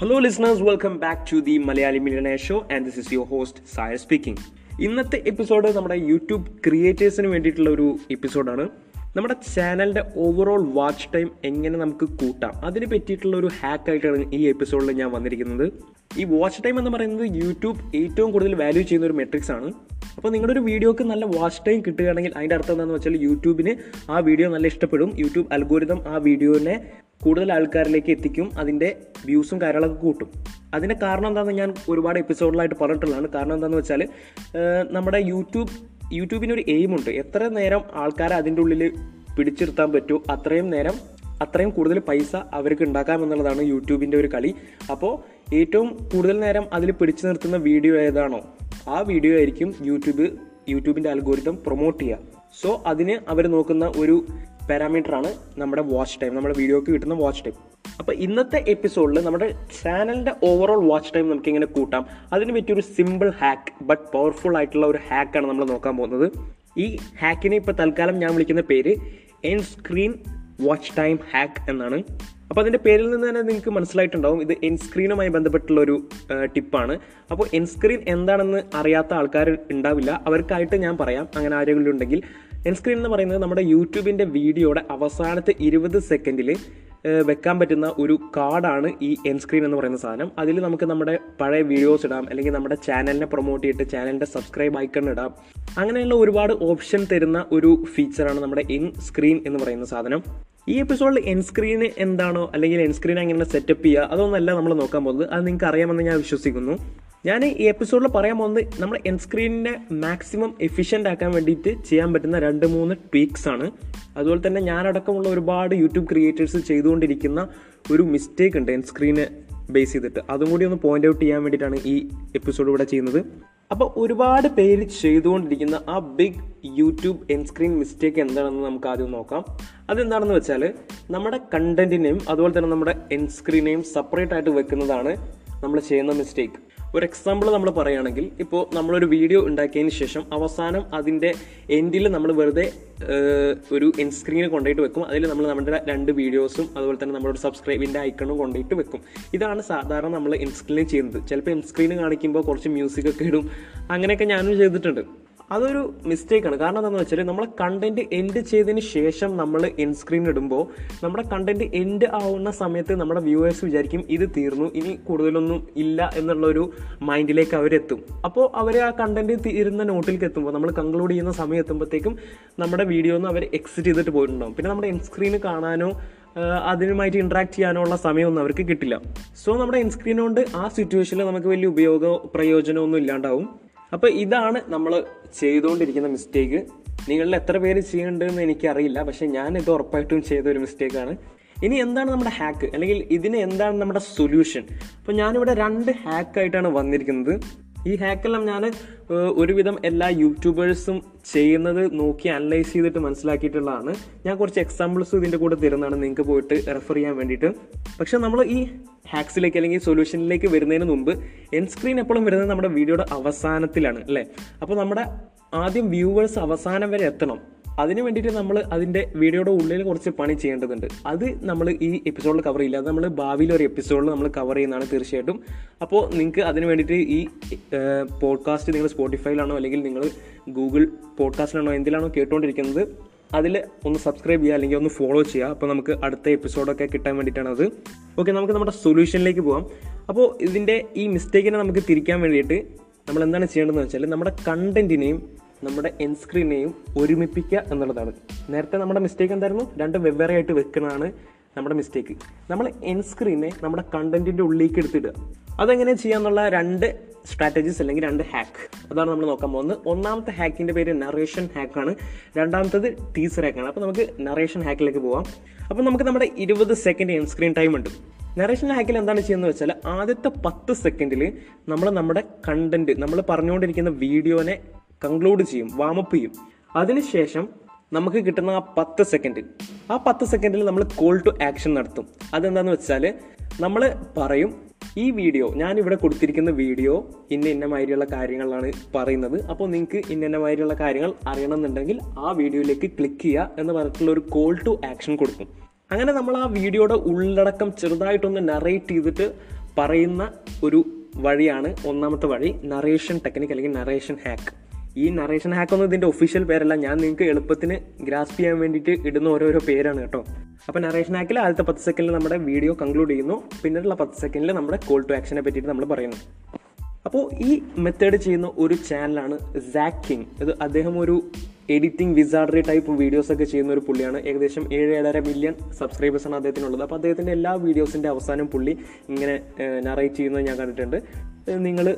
Hello listeners welcome back to the Malayali millionaire show and this is your host Sayar speaking ഇന്നത്തെ episode നമ്മുടെ YouTube ക്രിയേറ്റേഴ്സിന് വേണ്ടിയിട്ടുള്ള ഒരു എപ്പിസോഡാണ് നമ്മുടെ ചാനലിന്റെ ഓവറോൾ വാച്ച് ടൈം എങ്ങനെ നമുക്ക് കൂട്ടാം? അതിനെ പറ്റിയിട്ടുള്ള ഒരു ഹാക്കായിട്ടാണ് ഈ എപ്പിസോഡിൽ ഞാൻ വന്നിരിക്കുന്നത്. ഈ വാച്ച് ടൈം എന്ന് പറയുന്നത് യൂട്യൂബ് ഏറ്റവും കൂടുതൽ വാല്യൂ ചെയ്യുന്ന ഒരു മെട്രിക്സ് ആണ്. അപ്പോൾ നിങ്ങളുടെ ഒരു വീഡിയോക്ക് നല്ല വാച്ച് ടൈം കിട്ടുകയാണെങ്കിൽ അതിന്റെ അർത്ഥം എന്താണെന്ന് വെച്ചാൽ യൂട്യൂബിന് ആ വീഡിയോ നല്ല ഇഷ്ടപ്പെടും. യൂട്യൂബ് അൽഗോരിതം ആ വീഡിയോനെ കൂടുതൽ ആൾക്കാരിലേക്ക് എത്തിക്കും അതിന്റെ വ്യൂസും കാര്യങ്ങളൊക്കെ കൂട്ടും. അതിന്റെ കാരണം എന്താണെന്ന് ഞാൻ ഒരുപാട് എപ്പിസോഡിലായിട്ട് പറഞ്ഞിട്ടുള്ളതാണ്. കാരണം എന്താണെന്ന് വെച്ചാൽ നമ്മുടെ യൂട്യൂബ് യൂട്യൂബിനൊരു എയിമുണ്ട്. എത്ര നേരം ആൾക്കാരെ അതിന്റെ ഉള്ളിൽ പിടിച്ചിരുത്താൻ പറ്റുമോ അത്രയും നേരം അത്രയും കൂടുതൽ പൈസ അവർക്ക് ഉണ്ടാക്കാം എന്നുള്ളതാണ് യൂട്യൂബിന്റെ ഒരു കളി. അപ്പോൾ ഏറ്റവും കൂടുതൽ നേരം അതിൽ പിടിച്ചു നിർത്തുന്ന വീഡിയോ ഏതാണോ ആ വീഡിയോ ആയിരിക്കും യൂട്യൂബ് യൂട്യൂബിന്റെ അൽഗോരിതം പ്രൊമോട്ട് ചെയ്യുക. സോ അതിന് അവർ നോക്കുന്ന ഒരു പാരാമീറ്റർ ആണ് നമ്മുടെ വാച്ച് ടൈം നമ്മുടെ വീഡിയോക്ക് കിട്ടുന്ന വാച്ച് ടൈം അപ്പോൾ ഇന്നത്തെ എപ്പിസോഡിൽ നമ്മുടെ ചാനലിന്റെ ഓവറോൾ വാച്ച് ടൈം നമുക്ക് എങ്ങനെ കൂട്ടാം. അതിന് പറ്റിയൊരു സിമ്പിൾ ഹാക്ക് ബട്ട് പവർഫുൾ ആയിട്ടുള്ള ഒരു ഹാക്കാണ് നമ്മൾ നോക്കാൻ പോകുന്നത്. ഈ ഹാക്കിനെ ഇപ്പോൾ തൽക്കാലം ഞാൻ വിളിക്കുന്ന പേര് in screen watch time hack എന്നാണ്. അപ്പോൾ അതിന്റെ പേരിൽ നിന്ന് തന്നെ നിങ്ങൾക്ക് മനസ്സിലായിട്ടുണ്ടാവും. ഇത് എൻ സ്ക്രീനുമായി ബന്ധപ്പെട്ടുള്ള ഒരു ടിപ്പാണ്. അപ്പോൾ എൻ സ്ക്രീൻ എന്താണെന്ന് അറിയാത്ത ആൾക്കാർ ഉണ്ടാവില്ല. അവർക്കായിട്ട് ഞാൻ പറയാം. അങ്ങനെ ആരെങ്കിലും ഉണ്ടെങ്കിൽ. എൻ സ്ക്രീൻ എന്ന് പറയുന്നത് നമ്മുടെ യൂട്യൂബിന്റെ വീഡിയോയുടെ അവസാനത്തെ ഇരുപത് സെക്കൻഡിൽ വെക്കാൻ പറ്റുന്ന ഒരു കാർഡാണ് ഈ എൻ സ്ക്രീൻ എന്ന് പറയുന്ന സാധനം. അതിൽ നമുക്ക് നമ്മുടെ പഴയ വീഡിയോസ് ഇടാം. അല്ലെങ്കിൽ നമ്മുടെ ചാനലിനെ പ്രൊമോട്ട് ചെയ്തിട്ട് ചാനലിന്റെ സബ്സ്ക്രൈബ് ഐക്കൺ ഇടാം. അങ്ങനെയുള്ള ഒരുപാട് ഓപ്ഷൻ തരുന്ന ഒരു ഫീച്ചറാണ് നമ്മുടെ എൻ സ്ക്രീൻ എന്ന് പറയുന്ന സാധനം. ഈ എപ്പിസോഡിൽ എൻ സ്ക്രീൻ എന്താണോ അല്ലെങ്കിൽ എൻ സ്ക്രീൻ എങ്ങനെ സെറ്റപ്പ് ചെയ്യുക അതൊന്നല്ല നമ്മൾ നോക്കാൻ പോകുന്നത്. അത് നിങ്ങൾക്ക് അറിയാമെന്ന് ഞാൻ വിശ്വസിക്കുന്നു. ഞാൻ ഈ എപ്പിസോഡിൽ പറയാൻ പോകുന്നത് നമ്മൾ എൻ സ്ക്രീനിന്റെ മാക്സിമം എഫിഷ്യന്റ് ആക്കാൻ വേണ്ടിയിട്ട് ചെയ്യാൻ പറ്റുന്ന രണ്ട് മൂന്ന് ട്വീക്സ് ആണ്. അതുപോലെ തന്നെ ഞാനടക്കമുള്ള ഒരുപാട് യൂട്യൂബ് ക്രിയേറ്റേഴ്സ് ചെയ്തുകൊണ്ടിരിക്കുന്ന ഒരു മിസ്റ്റേക്ക് ഉണ്ട് എൻ സ്ക്രീനെ ബേസ് ചെയ്തിട്ട്. അതും കൂടി ഒന്ന് പോയിന്റ് ഔട്ട് ചെയ്യാൻ വേണ്ടിയിട്ടാണ് ഈ എപ്പിസോഡ് ഇവിടെ ചെയ്യുന്നത്. അപ്പോൾ ഒരുപാട് പേര് ചെയ്തുകൊണ്ടിരിക്കുന്ന ആ big YouTube in screen mistake എന്താണെന്ന് നമുക്ക് ആദ്യം നോക്കാം. അതെന്താണെന്ന് വെച്ചാൽ നമ്മുടെ കണ്ടന്റിനെയും അതുപോലെ തന്നെ നമ്മുടെ എൻ സ്ക്രീനെയും സെപ്പറേറ്റ് ആയിട്ട് വെക്കുന്നതാണ് നമ്മൾ ചെയ്യുന്ന മിസ്റ്റേക്ക് ഒരു എക്സാമ്പിൾ നമ്മൾ പറയുകയാണെങ്കിൽ ഇപ്പോൾ നമ്മളൊരു വീഡിയോ ഉണ്ടാക്കിയതിന് ശേഷം അവസാനം അതിന്റെ എൻഡിൽ നമ്മൾ വെറുതെ ഒരു എൻ സ്ക്രീന് കൊണ്ടുപോയിട്ട് വെക്കും. അതിൽ നമ്മൾ നമ്മുടെ രണ്ട് വീഡിയോസും അതുപോലെ തന്നെ നമ്മളൊരു സബ്സ്ക്രൈബിന്റെ ഐക്കണും കൊണ്ടുപോയിട്ട് വെക്കും. ഇതാണ് സാധാരണ നമ്മൾ എൻ സ്ക്രീനിൽ ചെയ്യുന്നത്. ചിലപ്പോൾ എൻ സ്ക്രീന് കാണിക്കുമ്പോൾ കുറച്ച് മ്യൂസിക് ഒക്കെ ഇടും. അങ്ങനെയൊക്കെ ഞാനും ചെയ്തിട്ടുണ്ട്. അതൊരു മിസ്റ്റേക്കാണ് കാരണം എന്താണെന്ന് വെച്ചാൽ നമ്മളെ കണ്ടന്റ് എൻഡ് ചെയ്തതിന് ശേഷം നമ്മൾ എൻ സ്ക്രീൻ ഇടുമ്പോൾ നമ്മുടെ കണ്ടന്റ് എൻഡ് ആവുന്ന സമയത്ത് നമ്മുടെ വ്യൂവേഴ്സ് വിചാരിക്കും ഇത് തീർന്നു ഇനി കൂടുതലൊന്നും ഇല്ല എന്നുള്ളൊരു മൈൻഡിലേക്ക് അവരെത്തും. അപ്പോൾ അവർ ആ കണ്ടന്റ് തീരുന്ന നോട്ടിലേക്ക് എത്തുമ്പോൾ നമ്മൾ കൺക്ലൂഡ് ചെയ്യുന്ന സമയം എത്തുമ്പോഴത്തേക്കും നമ്മുടെ വീഡിയോ ഒന്നും അവർ എക്സിറ്റ് ചെയ്തിട്ട് പോയിട്ടുണ്ടാകും പിന്നെ നമ്മുടെ എൻ സ്ക്രീന് കാണാനോ അതിനുമായിട്ട് ഇൻട്രാക്ട് ചെയ്യാനോ ഉള്ള സമയമൊന്നും അവർക്ക് കിട്ടില്ല. സോ നമ്മുടെ എൻ സ്ക്രീൻ കൊണ്ട് ആ സിറ്റുവേഷനിൽ നമുക്ക് വലിയ ഉപയോഗ പ്രയോജനമൊന്നും ഇല്ലാണ്ടാവും. അപ്പോൾ ഇതാണ് നമ്മൾ ചെയ്തുകൊണ്ടിരിക്കുന്ന മിസ്റ്റേക്ക് നിങ്ങളിൽ എത്ര പേര് ചെയ്യുന്നുണ്ടെന്ന് എനിക്കറിയില്ല പക്ഷേ ഞാൻ ഇത് ഉറപ്പായിട്ടും ചെയ്ത ഒരു മിസ്റ്റേക്കാണ് ഇനി എന്താണ് നമ്മുടെ ഹാക്ക് അല്ലെങ്കിൽ ഇതിന് എന്താണ് നമ്മുടെ സൊല്യൂഷൻ അപ്പോൾ ഞാനിവിടെ രണ്ട് ഹാക്കായിട്ടാണ് വന്നിരിക്കുന്നത്. ഈ ഹാക്കെല്ലാം ഞാൻ ഒരുവിധം എല്ലാ യൂട്യൂബേഴ്സും ചെയ്യുന്നത് നോക്കി അനലൈസ് ചെയ്തിട്ട് മനസ്സിലാക്കിയിട്ടുള്ളതാണ്. ഞാൻ കുറച്ച് എക്സാമ്പിൾസ് ഇതിന്റെ കൂടെ തരുന്നതാണ് നിങ്ങൾക്ക് പോയിട്ട് റെഫർ ചെയ്യാൻ വേണ്ടിയിട്ട്. പക്ഷേ നമ്മൾ ഈ ഹാക്സിലേക്ക് അല്ലെങ്കിൽ സൊല്യൂഷനിലേക്ക് വരുന്നതിന് മുമ്പ് എൻ സ്ക്രീൻ എപ്പോഴും വരുന്നത് നമ്മുടെ വീഡിയോയുടെ അവസാനത്തിലാണ് അല്ലേ? അപ്പോൾ നമ്മുടെ ആദ്യം വ്യൂവേഴ്സ് അവസാനം വരെ എത്തണം. അതിന് വേണ്ടിയിട്ട് നമ്മൾ അതിന്റെ വീഡിയോയുടെ ഉള്ളിൽ കുറച്ച് പണി ചെയ്യേണ്ടതുണ്ട്. അത് നമ്മൾ ഈ എപ്പിസോഡിൽ കവർ ചെയ്യില്ല. അത് നമ്മൾ ഭാവിയിൽ ഒരു എപ്പിസോഡിൽ നമ്മൾ കവർ ചെയ്യുന്നതാണ് തീർച്ചയായിട്ടും. അപ്പോൾ നിങ്ങൾക്ക് അതിന് വേണ്ടിയിട്ട് ഈ പോഡ്കാസ്റ്റ് നിങ്ങൾ സ്പോട്ടിഫൈയിലാണോ അല്ലെങ്കിൽ നിങ്ങൾ ഗൂഗിൾ പോഡ്കാസ്റ്റിലാണോ എന്തിലാണോ കേട്ടുകൊണ്ടിരിക്കുന്നത് അതിൽ ഒന്ന് സബ്സ്ക്രൈബ് ചെയ്യുക അല്ലെങ്കിൽ ഒന്ന് ഫോളോ ചെയ്യുക. അപ്പോൾ നമുക്ക് അടുത്ത എപ്പിസോഡൊക്കെ കിട്ടാൻ വേണ്ടിയിട്ടാണ് അത്. ഓക്കെ നമുക്ക് നമ്മുടെ സൊല്യൂഷനിലേക്ക് പോകാം അപ്പോൾ ഇതിന്റെ ഈ മിസ്റ്റേക്കിനെ നമുക്ക് തിരിക്കാൻ വേണ്ടിയിട്ട് നമ്മൾ എന്താണ് ചെയ്യേണ്ടതെന്ന് വെച്ചാൽ നമ്മുടെ കണ്ടന്റിനെയും നമ്മുടെ എൻ സ്ക്രീനെയും ഒരുമിപ്പിക്കുക എന്നുള്ളതാണ്. നേരത്തെ നമ്മുടെ മിസ്റ്റേക്ക് എന്തായിരുന്നു? രണ്ട് വെവ്വേറെ ആയിട്ട് വെക്കുന്നതാണ് നമ്മുടെ മിസ്റ്റേക്ക് നമ്മൾ എൻ സ്ക്രീനെ നമ്മുടെ കണ്ടന്റിന്റെ ഉള്ളിലേക്ക് എടുത്തിടുക. അതെങ്ങനെ ചെയ്യാന്നുള്ള രണ്ട് സ്ട്രാറ്റജീസ് അല്ലെങ്കിൽ രണ്ട് ഹാക്ക് അതാണ് നമ്മൾ നോക്കാൻ പോകുന്നത്. ഒന്നാമത്തെ ഹാക്കിന്റെ പേര് നറേഷൻ ഹാക്കാണ് രണ്ടാമത്തത് ടീസർ ഹാക്കാണ് അപ്പോൾ നമുക്ക് നറേഷൻ ഹാക്കിലേക്ക് പോവാം. അപ്പോൾ നമുക്ക് നമ്മുടെ ഇരുപത് സെക്കൻഡ് എൻ സ്ക്രീൻ ടൈം ഉണ്ട്. നറേഷൻ ഹാക്കിൽ എന്താണ് ചെയ്യുന്നത് വെച്ചാൽ ആദ്യത്തെ പത്ത് സെക്കൻഡിൽ നമ്മൾ നമ്മുടെ കണ്ടന്റ് നമ്മൾ പറഞ്ഞുകൊണ്ടിരിക്കുന്ന വീഡിയോനെ കൺക്ലൂഡ് ചെയ്യും വാമപ്പ് ചെയ്യും. അതിനുശേഷം നമുക്ക് കിട്ടുന്ന ആ പത്ത് സെക്കൻഡ് ആ പത്ത് സെക്കൻഡിൽ നമ്മൾ കോൾ ടു ആക്ഷൻ നടത്തും. അതെന്താണെന്ന് വെച്ചാൽ നമ്മൾ പറയും ഈ വീഡിയോ ഞാൻ ഇവിടെ കൊടുത്തിരിക്കുന്ന വീഡിയോ ഇന്ന ഇന്ന മാതിരിയുള്ള കാര്യങ്ങളാണ് പറയുന്നത്. അപ്പോൾ നിങ്ങൾക്ക് ഇന്ന ഇന്ന മാതിരിയുള്ള കാര്യങ്ങൾ അറിയണമെന്നുണ്ടെങ്കിൽ ആ വീഡിയോയിലേക്ക് ക്ലിക്ക് ചെയ്യുക എന്ന് പറഞ്ഞിട്ടുള്ള ഒരു കോൾ ടു ആക്ഷൻ കൊടുക്കും. അങ്ങനെ നമ്മൾ ആ വീഡിയോയുടെ ഉള്ളടക്കം ചെറുതായിട്ടൊന്ന് നറേറ്റ് ചെയ്തിട്ട് പറയുന്ന ഒരു വഴിയാണ് ഒന്നാമത്തെ വഴി നറേഷൻ ടെക്നിക് അല്ലെങ്കിൽ നറേഷൻ ഹാക്ക് ഈ നറേഷൻ ഹാക്ക് ഒന്നും ഇതിന്റെ ഒഫീഷ്യൽ പേരല്ല. ഞാൻ നിങ്ങൾക്ക് എളുപ്പത്തിന് ഗ്രാസ്പ് ചെയ്യാൻ വേണ്ടിയിട്ട് ഇടുന്ന ഓരോരോ പേരാണ് കേട്ടോ. അപ്പോൾ നറേഷൻ ഹാക്കിൽ ആദ്യത്തെ പത്ത് സെക്കൻഡിൽ നമ്മുടെ വീഡിയോ കൺക്ലൂഡ് ചെയ്യുന്നു. പിന്നീടുള്ള പത്ത് സെക്കൻഡിൽ നമ്മുടെ കോൾ ടു ആക്ഷനെ പറ്റിയിട്ട് നമ്മൾ പറയുന്നു. അപ്പോൾ ഈ മെത്തേഡ് ചെയ്യുന്ന ഒരു ചാനലാണ് സാക്കിങ് ഇത് അദ്ദേഹം ഒരു എഡിറ്റിംഗ് വിസാർഡറി ടൈപ്പ് വീഡിയോസ് ഒക്കെ ചെയ്യുന്ന ഒരു പുള്ളിയാണ്. ഏകദേശം ഏഴ് ഏഴര മില്യൺ സബ്സ്ക്രൈബേഴ്സാണ് അദ്ദേഹത്തിനുള്ളത്. അപ്പോൾ അദ്ദേഹത്തിന്റെ എല്ലാ വീഡിയോസിന്റെ അവസാനം പുള്ളി ഇങ്ങനെ നറേറ്റ് ചെയ്യുന്നത് ഞാൻ കണ്ടിട്ടുണ്ട്. നിങ്ങൾ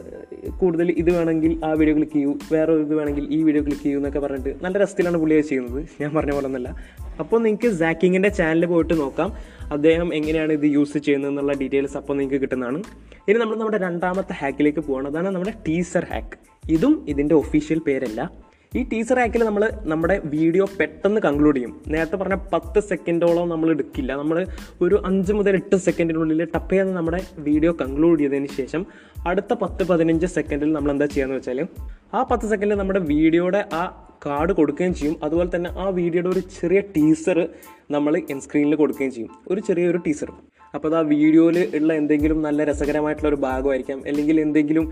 കൂടുതൽ ഇത് വേണമെങ്കിൽ ആ വീഡിയോ ക്ലിക്ക് ചെയ്യൂ. വേറെ ഇത് വേണമെങ്കിൽ ഈ വീഡിയോ ക്ലിക്ക് ചെയ്യൂ എന്നൊക്കെ പറഞ്ഞിട്ട് നല്ല രസത്തിലാണ് പുള്ളിയെ ചെയ്യുന്നത്. ഞാൻ പറഞ്ഞ പോലെ ഒന്നല്ല. അപ്പോൾ നിങ്ങൾക്ക് സാക്കിങ്ങിന്റെ ചാനൽ പോയിട്ട് നോക്കാം. അദ്ദേഹം എങ്ങനെയാണ് ഇത് യൂസ് ചെയ്യുന്നത് എന്നുള്ള ഡീറ്റെയിൽസ് അപ്പോൾ നിങ്ങൾക്ക് കിട്ടുന്നതാണ്. ഇനി നമ്മൾ നമ്മുടെ രണ്ടാമത്തെ ഹാക്കിലേക്ക് പോകണം അതാണ് നമ്മുടെ ടീസർ ഹാക്ക് ഇതും ഇതിന്റെ ഒഫീഷ്യൽ പേരല്ല. ഈ ടീസർ ആക്കിൽ നമ്മൾ നമ്മുടെ വീഡിയോ പെട്ടെന്ന് കൺക്ലൂഡ് ചെയ്യും. നേരത്തെ പറഞ്ഞ പത്ത് സെക്കൻഡോളം നമ്മൾ എടുക്കില്ല. നമ്മൾ ഒരു അഞ്ച് മുതൽ എട്ട് സെക്കൻഡിനുള്ളിൽ ടപ്പ് ചെയ്ത് നമ്മുടെ വീഡിയോ കൺക്ലൂഡ് ചെയ്തതിന് ശേഷം അടുത്ത പത്ത് പതിനഞ്ച് സെക്കൻഡിൽ നമ്മൾ എന്താ ചെയ്യാന്ന് വെച്ചാൽ ആ പത്ത് സെക്കൻഡിൽ നമ്മുടെ വീഡിയോയുടെ ആ കാർഡ് കൊടുക്കുകയും ചെയ്യും. അതുപോലെ തന്നെ ആ വീഡിയോയുടെ ഒരു ചെറിയ ടീസർ നമ്മൾ സ്ക്രീനിൽ കൊടുക്കുകയും ചെയ്യും. ഒരു ചെറിയൊരു ടീസർ അപ്പോൾ അത് ആ വീഡിയോയിൽ ഉള്ള എന്തെങ്കിലും നല്ല രസകരമായിട്ടുള്ള ഒരു ഭാഗമായിരിക്കാം. അല്ലെങ്കിൽ എന്തെങ്കിലും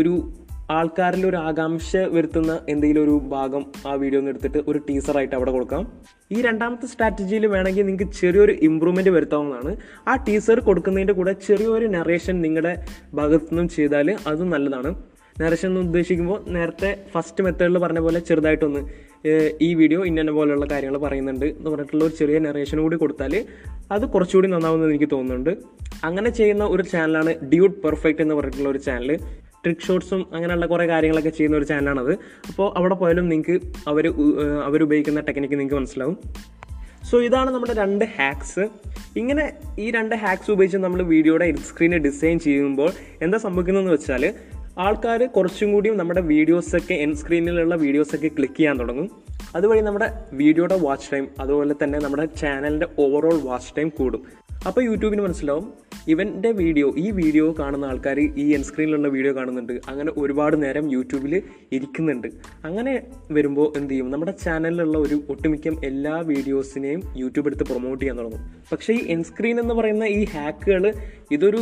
ഒരു ആൾക്കാരിൽ ഒരു ആകാംക്ഷ വരുത്തുന്ന എന്തെങ്കിലും ഒരു ഭാഗം ആ വീഡിയോ നിന്ന് എടുത്തിട്ട് ഒരു ടീസറായിട്ട് അവിടെ കൊടുക്കാം. ഈ രണ്ടാമത്തെ സ്ട്രാറ്റജിയിൽ വേണമെങ്കിൽ നിങ്ങൾക്ക് ചെറിയൊരു ഇമ്പ്രൂവ്മെന്റ് വരുത്താവുന്നതാണ്. ആ ടീസർ കൊടുക്കുന്നതിന്റെ കൂടെ ചെറിയൊരു നറേഷൻ നിങ്ങളുടെ ഭാഗത്തു നിന്നും ചെയ്താൽ അതും നല്ലതാണ്. നറേഷൻ എന്ന് ഉദ്ദേശിക്കുമ്പോൾ നേരത്തെ ഫസ്റ്റ് മെത്തേഡിൽ പറഞ്ഞ പോലെ ചെറുതായിട്ടൊന്ന് ഈ വീഡിയോ ഇന്നെ പോലെയുള്ള കാര്യങ്ങൾ പറയുന്നുണ്ട് എന്ന് പറഞ്ഞിട്ടുള്ള ഒരു ചെറിയ നറേഷൻ കൂടി കൊടുത്താൽ അത് കുറച്ചുകൂടി നന്നാവുമെന്ന് എനിക്ക് തോന്നുന്നുണ്ട്. അങ്ങനെ ചെയ്യുന്ന ഒരു ചാനലാണ് ഡ്യൂട്ട് പെർഫെക്റ്റ് എന്ന് പറഞ്ഞിട്ടുള്ള ഒരു ചാനൽ ട്രിക്ക് ഷോട്ട്സും അങ്ങനെയുള്ള കുറേ കാര്യങ്ങളൊക്കെ ചെയ്യുന്ന ഒരു ചാനലാണത് അപ്പോൾ അവിടെ പോയാലും നിങ്ങൾക്ക് അവർ അവരുപയോഗിക്കുന്ന ടെക്നിക്ക് നിങ്ങൾക്ക് മനസ്സിലാവും. സോ ഇതാണ് നമ്മുടെ രണ്ട് ഹാക്സ് ഇങ്ങനെ ഈ രണ്ട് ഹാക്സ് ഉപയോഗിച്ച് നമ്മൾ വീഡിയോയുടെ സ്ക്രീന് ഡിസൈൻ ചെയ്യുമ്പോൾ എന്താ സംഭവിക്കുന്നതെന്ന് വെച്ചാൽ ആൾക്കാർ കുറച്ചും കൂടിയും നമ്മുടെ വീഡിയോസൊക്കെ എൻ സ്ക്രീനിലുള്ള വീഡിയോസൊക്കെ ക്ലിക്ക് ചെയ്യാൻ തുടങ്ങും. അതുവഴി നമ്മുടെ വീഡിയോയുടെ വാച്ച് ടൈം അതുപോലെ തന്നെ നമ്മുടെ ചാനലിന്റെ ഓവറോൾ വാച്ച് ടൈം കൂടും. അപ്പോൾ യൂട്യൂബിന് മനസ്സിലാവും ഇവന്റെ വീഡിയോ ഈ വീഡിയോ കാണുന്ന ആൾക്കാർ ഈ എൻ സ്ക്രീനിലുള്ള വീഡിയോ കാണുന്നുണ്ട്. അങ്ങനെ ഒരുപാട് നേരം യൂട്യൂബിൽ ഇരിക്കുന്നുണ്ട്. അങ്ങനെ വരുമ്പോൾ എന്ത് ചെയ്യും? നമ്മുടെ ചാനലിലുള്ള ഒരു ഒട്ടുമിക്ക എല്ലാ വീഡിയോസിനെയും യൂട്യൂബ് എടുത്ത് പ്രൊമോട്ട് ചെയ്യാൻ തുടങ്ങും. പക്ഷേ ഈ എൻ സ്ക്രീൻ എന്ന് പറയുന്ന ഈ ഹാക്കുകൾ ഇതൊരു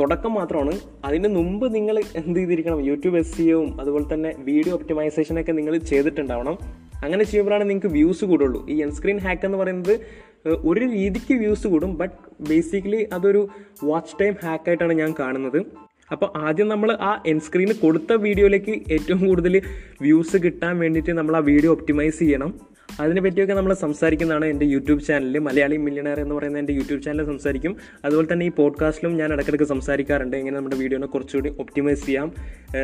തുടക്കം മാത്രമാണ്. അതിന് മുമ്പ് നിങ്ങൾ എന്ത് ചെയ്തിരിക്കണം? യൂട്യൂബ് എസ് സിയും അതുപോലെ തന്നെ വീഡിയോ ഒപ്റ്റിമൈസേഷനൊക്കെ നിങ്ങൾ ചെയ്തിട്ടുണ്ടാവണം. അങ്ങനെ ചെയ്യുമ്പോഴാണ് നിങ്ങൾക്ക് വ്യൂസ് കൂടുള്ളൂ. ഈ എൻ സ്ക്രീൻ ഹാക്ക് എന്ന് പറയുന്നത് ഒരു രീതിക്ക് വ്യൂസ് കൂടും ബട്ട് ബേസിക്കലി അതൊരു വാച്ച് ടൈം ഹാക്കായിട്ടാണ് ഞാൻ കാണുന്നത്. അപ്പോൾ ആദ്യം നമ്മൾ ആ എൻ സ്ക്രീന് കൊടുത്ത വീഡിയോയിലേക്ക് ഏറ്റവും കൂടുതൽ വ്യൂസ് കിട്ടാൻ വേണ്ടിയിട്ട് നമ്മൾ ആ വീഡിയോ ഒപ്റ്റിമൈസ് ചെയ്യണം. അതിനെ പറ്റിയൊക്കെ നമ്മൾ സംസാരിക്കുന്നതാണ് എന്റെ യൂട്യൂബ് ചാനലിൽ മലയാളി മില്യണയർ എന്ന് പറയുന്ന എന്റെ യൂട്യൂബ് ചാനലിൽ സംസാരിക്കും. അതുപോലെ തന്നെ ഈ പോഡ്കാസ്റ്റിലും ഞാൻ ഇടയ്ക്കിടയ്ക്ക് സംസാരിക്കാറുണ്ട്. എങ്ങനെ നമ്മുടെ വീഡിയോനെ കുറച്ചുകൂടി ഒപ്റ്റിമൈസ് ചെയ്യാം.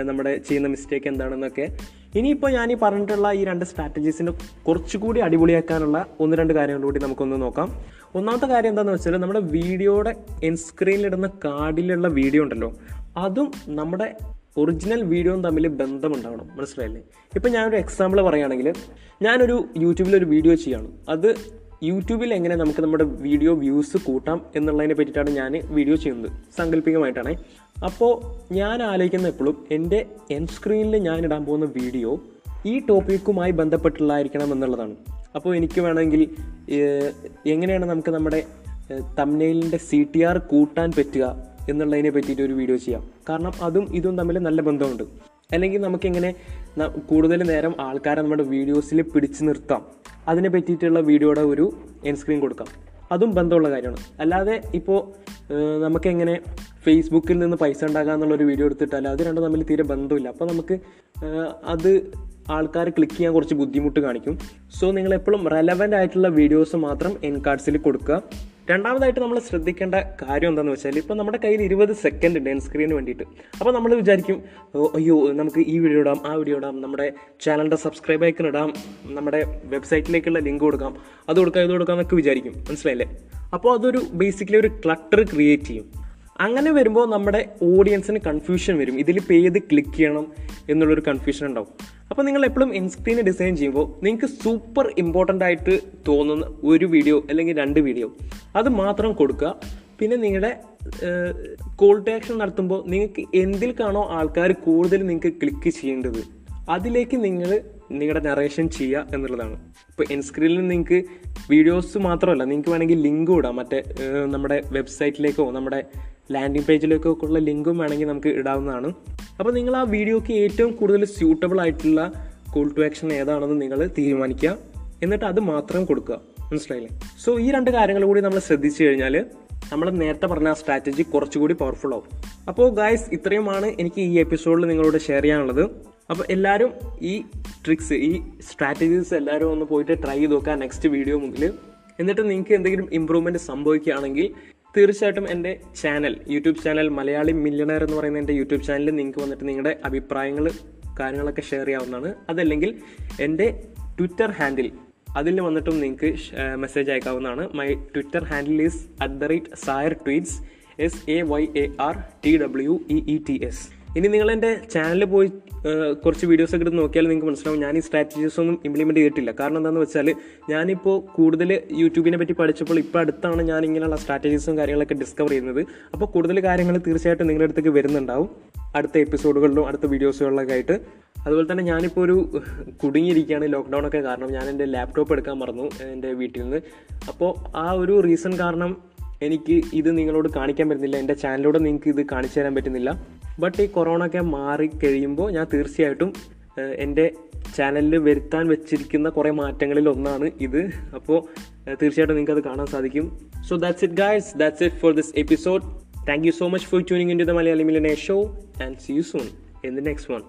നമ്മുടെ ചെയ്യുന്ന മിസ്റ്റേക്ക് എന്താണെന്നൊക്കെ. ഇനിയിപ്പോൾ ഞാൻ ഈ പറഞ്ഞിട്ടുള്ള ഈ രണ്ട് സ്ട്രാറ്റജീസിനെ കുറച്ചുകൂടി അടിപൊളിയാക്കാനുള്ള ഒന്ന് രണ്ട് കാര്യങ്ങൾ കൂടി നമുക്കൊന്ന് നോക്കാം. ഒന്നാമത്തെ കാര്യം എന്താണെന്ന് വെച്ചാൽ നമ്മുടെ വീഡിയോയുടെ എൻ സ്ക്രീനിലിടുന്ന കാർഡിലുള്ള വീഡിയോ ഉണ്ടല്ലോ. അതും നമ്മുടെ ഒറിജിനൽ വീഡിയോയും തമ്മിൽ ബന്ധമുണ്ടാവണം. മനസ്സിലായില്ലേ? ഇപ്പം ഞാനൊരു എക്സാമ്പിൾ പറയുകയാണെങ്കിൽ ഞാനൊരു യൂട്യൂബിൽ ഒരു വീഡിയോ ചെയ്യാണ് അത് യൂട്യൂബിൽ എങ്ങനെ നമുക്ക് നമ്മുടെ വീഡിയോ വ്യൂസ് കൂട്ടാം എന്നുള്ളതിനെ പറ്റിയിട്ടാണ് ഞാൻ വീഡിയോ ചെയ്യുന്നത്. സാങ്കല്പികമായിട്ടാണ്. അപ്പോൾ ഞാൻ ആലോചിക്കുന്ന എപ്പോഴും എന്റെ എൻ സ്ക്രീനിൽ ഞാൻ ഇടാൻ പോകുന്ന വീഡിയോ ഈ ടോപ്പിക്കുമായി ബന്ധപ്പെട്ടുള്ളതായിരിക്കണം എന്നുള്ളതാണ്. അപ്പോൾ എനിക്ക് വേണമെങ്കിൽ എങ്ങനെയാണ് നമുക്ക് നമ്മുടെ തമ്മിലിന്റെ സി ടി ആർ കൂട്ടാൻ പറ്റുക? എന്നുള്ളതിനെ പറ്റിയിട്ട് ഒരു വീഡിയോ ചെയ്യാം. കാരണം അതും ഇതും തമ്മിൽ നല്ല ബന്ധമുണ്ട്. അല്ലെങ്കിൽ നമുക്കിങ്ങനെ കൂടുതൽ നേരം ആൾക്കാരെ നമ്മുടെ വീഡിയോസിൽ പിടിച്ചു നിർത്താം. അതിനെ പറ്റിയിട്ടുള്ള വീഡിയോയുടെ ഒരു എൻ സ്ക്രീൻ കൊടുക്കാം. അതും ബന്ധമുള്ള കാര്യമാണ്. അല്ലാതെ ഇപ്പോൾ നമുക്കെങ്ങനെ ഫേസ്ബുക്കിൽ നിന്ന് പൈസ ഉണ്ടാക്കുക എന്നുള്ളൊരു വീഡിയോ എടുത്തിട്ടല്ല അത് രണ്ടും തമ്മിൽ തീരെ ബന്ധമില്ല. അപ്പോൾ നമുക്ക് അത് ആൾക്കാർ ക്ലിക്ക് ചെയ്യാൻ കുറച്ച് ബുദ്ധിമുട്ട് കാണിക്കും. സോ നിങ്ങൾ എപ്പോഴും റെലവന്റ് ആയിട്ടുള്ള വീഡിയോസ് മാത്രം എൻ കാർഡ്സിൽ കൊടുക്കുക. രണ്ടാമതായിട്ട് നമ്മൾ ശ്രദ്ധിക്കേണ്ട കാര്യം എന്താണെന്ന് വെച്ചാൽ ഇപ്പോൾ നമ്മുടെ കയ്യിൽ ഇരുപത് സെക്കൻഡ് ഉണ്ട് എൻ സ്ക്രീന് വേണ്ടിയിട്ട്. അപ്പോൾ നമ്മൾ വിചാരിക്കും അയ്യോ നമുക്ക് ഈ വീഡിയോ ഇടാം ആ വീഡിയോ ഇടാം നമ്മുടെ ചാനലിന്റെ സബ്സ്ക്രൈബ് ഐക്കൺ ഇടാം നമ്മുടെ വെബ്സൈറ്റിലേക്കുള്ള ലിങ്ക് കൊടുക്കാം അത് കൊടുക്കാം ഇത് കൊടുക്കാം എന്നൊക്കെ വിചാരിക്കും. മനസ്സിലായില്ലേ? അപ്പോൾ അതൊരു ബേസിക്കലി ഒരു ക്ലട്ടർ ക്രിയേറ്റ് ചെയ്യും. അങ്ങനെ വരുമ്പോൾ നമ്മുടെ ഓഡിയൻസിന് കൺഫ്യൂഷൻ വരും. ഇതിലിപ്പോൾ ഏത് ക്ലിക്ക് ചെയ്യണം എന്നുള്ളൊരു കൺഫ്യൂഷൻ ഉണ്ടാവും. അപ്പോൾ നിങ്ങൾ എപ്പോഴും ഇൻസ്ക്രീൻ ഡിസൈൻ ചെയ്യുമ്പോൾ നിങ്ങൾക്ക് സൂപ്പർ ഇമ്പോർട്ടന്റ് ആയിട്ട് തോന്നുന്ന ഒരു വീഡിയോ അല്ലെങ്കിൽ രണ്ട് വീഡിയോ അത് മാത്രം കൊടുക്കുക. പിന്നെ നിങ്ങളുടെ കോൾ ടു ആക്ഷൻ നടത്തുമ്പോൾ നിങ്ങൾക്ക് എന്തിൽ കാണോ ആൾക്കാർ കൂടുതൽ നിങ്ങൾക്ക് ക്ലിക്ക് ചെയ്യേണ്ടത് അതിലേക്ക് നിങ്ങൾ നിങ്ങളുടെ നറേഷൻ ചെയ്യുക എന്നുള്ളതാണ്. ഇപ്പോൾ എൻസ്ക്രീനിൽ നിങ്ങൾക്ക് വീഡിയോസ് മാത്രമല്ല നിങ്ങൾക്ക് വേണമെങ്കിൽ ലിങ്ക് ഇടാം. മറ്റേ നമ്മുടെ വെബ്സൈറ്റിലേക്കോ നമ്മുടെ ലാൻഡിംഗ് പേജിലേക്കൊക്കെയുള്ള ലിങ്കും വേണമെങ്കിൽ നമുക്ക് ഇടാവുന്നതാണ്. അപ്പോൾ നിങ്ങൾ ആ വീഡിയോക്ക് ഏറ്റവും കൂടുതൽ സ്യൂട്ടബിൾ ആയിട്ടുള്ള കോൾ ടു ആക്ഷൻ ഏതാണെന്ന് നിങ്ങൾ തീരുമാനിക്കുക. എന്നിട്ട് അത് മാത്രം കൊടുക്കുക. മനസ്സിലായില്ലേ? സോ ഈ രണ്ട് കാര്യങ്ങൾ കൂടി നമ്മൾ ശ്രദ്ധിച്ചു കഴിഞ്ഞാൽ നമ്മൾ നേരത്തെ പറഞ്ഞ ആ സ്ട്രാറ്റജി കുറച്ചുകൂടി പവർഫുൾ ആവും. അപ്പോൾ ഗായ്സ് ഇത്രയുമാണ് എനിക്ക് ഈ എപ്പിസോഡിൽ നിങ്ങളോട് ഷെയർ ചെയ്യാനുള്ളത്. അപ്പോൾ എല്ലാവരും ഈ ട്രിക്സ് ഈ സ്ട്രാറ്റജീസ് എല്ലാവരും ഒന്ന് പോയിട്ട് ട്രൈ ചെയ്ത് നോക്കുക നെക്സ്റ്റ് വീഡിയോ മുതൽ. എന്നിട്ട് നിങ്ങൾക്ക് എന്തെങ്കിലും ഇമ്പ്രൂവ്മെന്റ് സംഭവിക്കുകയാണെങ്കിൽ തീർച്ചയായിട്ടും എന്റെ channel YouTube channel Malayali millionaire എന്ന് പറയുന്ന എന്റെ യൂട്യൂബ് ചാനലിൽ നിങ്ങൾക്ക് വന്നിട്ട് നിങ്ങളുടെ അഭിപ്രായങ്ങൾ കാര്യങ്ങളൊക്കെ ഷെയർ ചെയ്യാവുന്നതാണ്. അതല്ലെങ്കിൽ എന്റെ ട്വിറ്റർ ഹാൻഡിൽ അതിൽ വന്നിട്ടും നിങ്ങൾക്ക് മെസ്സേജ് അയക്കാവുന്നതാണ്. My Twitter handle is at the rate Sayar tweets S A Y A R T W E E T S ഇനി നിങ്ങൾ എന്റെ ചാനലിൽ പോയി കുറച്ച് വീഡിയോസ് ഒക്കെ എടുത്ത് നോക്കിയാൽ നിങ്ങൾക്ക് മനസ്സിലാവും. ഞാൻ ഈ സ്ട്രാറ്റജീസ് ഒന്നും ഇംപ്ലിമെന്റ് ചെയ്തിട്ടില്ല. കാരണം എന്താണെന്ന് വെച്ചാൽ ഞാനിപ്പോൾ കൂടുതൽ യൂട്യൂബിനെ പറ്റി പഠിച്ചപ്പോൾ ഇപ്പോൾ അടുത്താണ് ഞാൻ ഇങ്ങനെയുള്ള സ്ട്രാറ്റജീസും കാര്യങ്ങളൊക്കെ ഡിസ്കവർ ചെയ്യുന്നത്. അപ്പോൾ കൂടുതൽ കാര്യങ്ങൾ തീർച്ചയായിട്ടും നിങ്ങളുടെ അടുത്തേക്ക് വരുന്നുണ്ടാവും. അടുത്ത എപ്പിസോഡുകളിലും അടുത്ത വീഡിയോസുകളിലൊക്കെ ആയിട്ട്. അതുപോലെ തന്നെ ഞാനിപ്പോൾ ഒരു കുടുങ്ങിയിരിക്കുകയാണ് ലോക്ക്ഡൗൺ ഒക്കെ കാരണം ഞാൻ എന്റെ ലാപ്ടോപ്പ് എടുക്കാൻ മറന്നു എന്റെ വീട്ടിൽ നിന്ന്. അപ്പോൾ ആ ഒരു റീസൺ കാരണം എനിക്ക് ഇത് നിങ്ങളോട് കാണിക്കാൻ പറ്റുന്നില്ല. എന്റെ ചാനലിലൂടെ നിങ്ങൾക്ക് ഇത് കാണിച്ചു തരാൻ പറ്റുന്നില്ല. ബട്ട് ഈ കൊറോണ ഒക്കെ മാറി കഴിയുമ്പോൾ ഞാൻ തീർച്ചയായിട്ടും എന്റെ ചാനലിൽ വരുത്താൻ വെച്ചിരിക്കുന്ന കുറേ മാറ്റങ്ങളിൽ ഒന്നാണ് ഇത്. അപ്പോൾ തീർച്ചയായിട്ടും നിങ്ങൾക്ക് അത് കാണാൻ സാധിക്കും. So that's it guys that's it for this episode thank you so much for tuning in to the Malayali millionaire show and see you soon in the next one